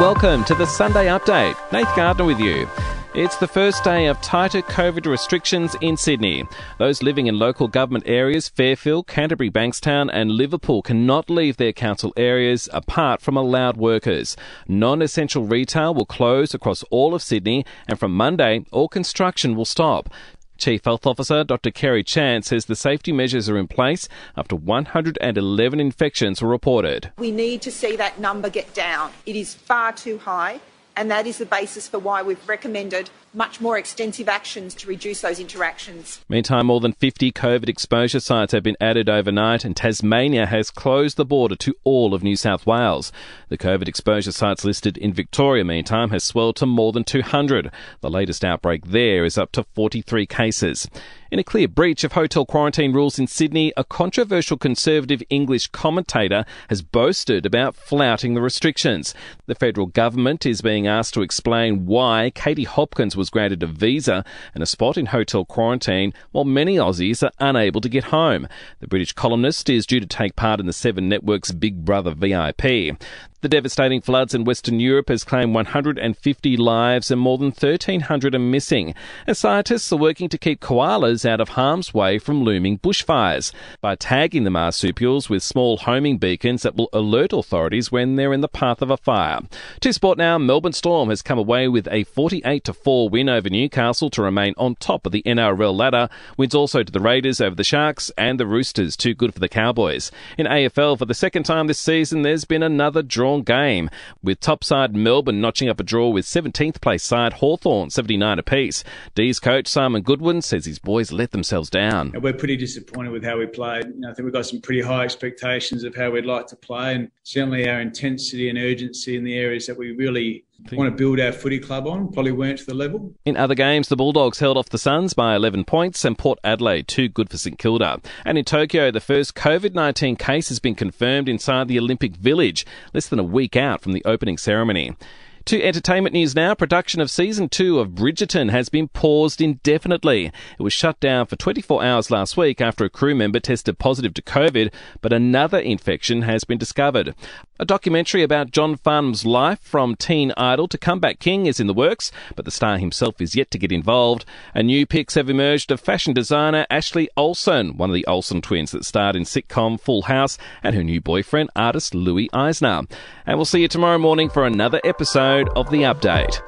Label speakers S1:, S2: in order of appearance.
S1: Welcome to the Sunday Update. Nath Gardner with you. It's the first day of tighter COVID restrictions in Sydney. Those living in local government areas, Fairfield, Canterbury, Bankstown, and Liverpool, cannot leave their council areas apart from allowed workers. Non essential retail will close across all of Sydney, and from Monday, all construction will stop. Chief Health Officer Dr. Kerry Chant says the safety measures are in place after 111 infections were reported.
S2: We need to see that number get down. It is far too high, and that is the basis for why we've recommended much more extensive actions to reduce those interactions.
S1: Meantime, more than 50 COVID exposure sites have been added overnight, and Tasmania has closed the border to all of New South Wales. The COVID exposure sites listed in Victoria, meantime, has swelled to more than 200. The latest outbreak there is up to 43 cases. In a clear breach of hotel quarantine rules in Sydney, a controversial conservative English commentator has boasted about flouting the restrictions. The federal government is being asked to explain why Katie Hopkins was granted a visa and a spot in hotel quarantine while many Aussies are unable to get home. The British columnist is due to take part in the Seven Network's Big Brother VIP. The devastating floods in Western Europe has claimed 150 lives and more than 1,300 are missing. And scientists are working to keep koalas out of harm's way from looming bushfires by tagging the marsupials with small homing beacons that will alert authorities when they're in the path of a fire. To sport now, Melbourne Storm has come away with a 48 4 win over Newcastle to remain on top of the NRL ladder. Wins also to the Raiders over the Sharks and the Roosters, too good for the Cowboys. In AFL, for the second time this season, there's been another drawn game, with top side Melbourne notching up a draw with 17th place side Hawthorn 79 apiece. D's coach Simon Goodwin says his boys let themselves down.
S3: We're pretty disappointed with how we played. You know, I think we've got some pretty high expectations of how we'd like to play, and certainly our intensity and urgency in the areas that we really want to build our footy club on probably weren't to the level.
S1: In other games, the Bulldogs held off the Suns by 11 points and Port Adelaide too good for St Kilda. And in Tokyo, the first COVID-19 case has been confirmed inside the Olympic Village, less than a week out from the opening ceremony. To entertainment news now, production of season two of Bridgerton has been paused indefinitely. It was shut down for 24 hours last week after a crew member tested positive to COVID, but another infection has been discovered. A documentary about John Farnham's life from teen idol to comeback king is in the works, but the star himself is yet to get involved. And new pics have emerged of fashion designer Ashley Olsen, one of the Olsen twins that starred in sitcom Full House, and her new boyfriend, artist Louis Eisner. And we'll see you tomorrow morning for another episode of The Update.